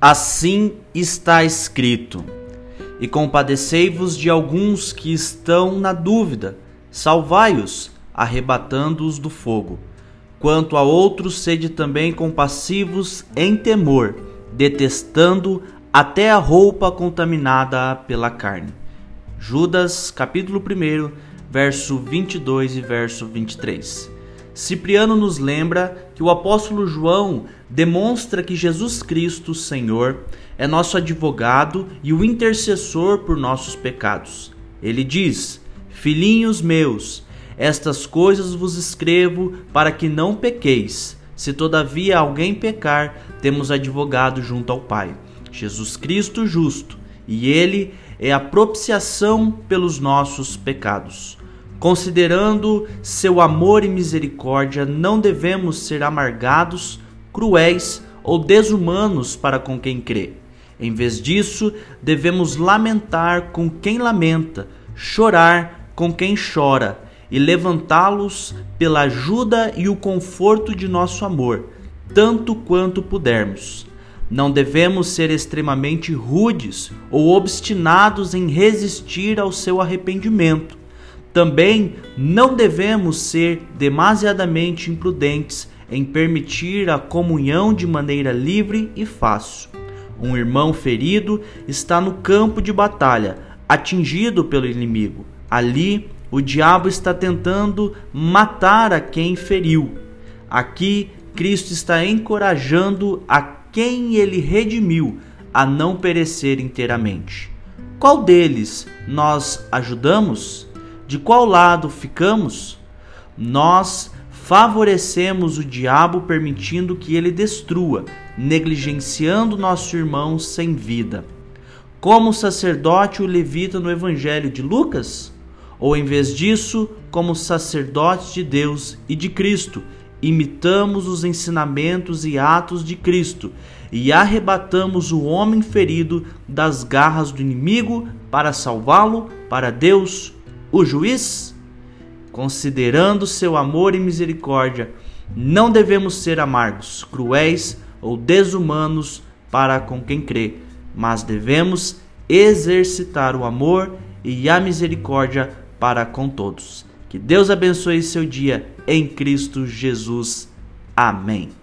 Assim está escrito: E compadecei-vos de alguns que estão na dúvida, salvai-os, arrebatando-os do fogo. Quanto a outros, sede também compassivos em temor, detestando até a roupa contaminada pela carne. Judas, capítulo 1, verso 22 e verso 23. Cipriano nos lembra que o apóstolo João demonstra que Jesus Cristo, Senhor, é nosso advogado e o intercessor por nossos pecados. Ele diz: Filhinhos meus, estas coisas vos escrevo para que não pequeis. Se todavia alguém pecar, temos advogado junto ao Pai, Jesus Cristo justo, e ele é a propiciação pelos nossos pecados. Considerando seu amor e misericórdia, não devemos ser amargados, cruéis ou desumanos para com quem crê. Em vez disso, devemos lamentar com quem lamenta, chorar com quem chora e levantá-los pela ajuda e o conforto de nosso amor, tanto quanto pudermos. Não devemos ser extremamente rudes ou obstinados em resistir ao seu arrependimento também não devemos ser demasiadamente imprudentes em permitir a comunhão de maneira livre e fácil. Um irmão ferido está no campo de batalha, atingido pelo inimigo. Ali, o diabo está tentando matar a quem feriu. Aqui, Cristo está encorajando a quem ele redimiu a não perecer inteiramente. Qual deles nós ajudamos? De qual lado ficamos? Nós favorecemos o diabo permitindo que ele destrua, negligenciando nosso irmão sem vida. Como o sacerdote o levita no evangelho de Lucas? Ou em vez disso, como sacerdotes de Deus e de Cristo, imitamos os ensinamentos e atos de Cristo e arrebatamos o homem ferido das garras do inimigo para salvá-lo para Deus o juiz, considerando seu amor e misericórdia, não devemos ser amargos, cruéis ou desumanos para com quem crê, mas devemos exercitar o amor e a misericórdia para com todos. Que Deus abençoe seu dia em Cristo Jesus. Amém.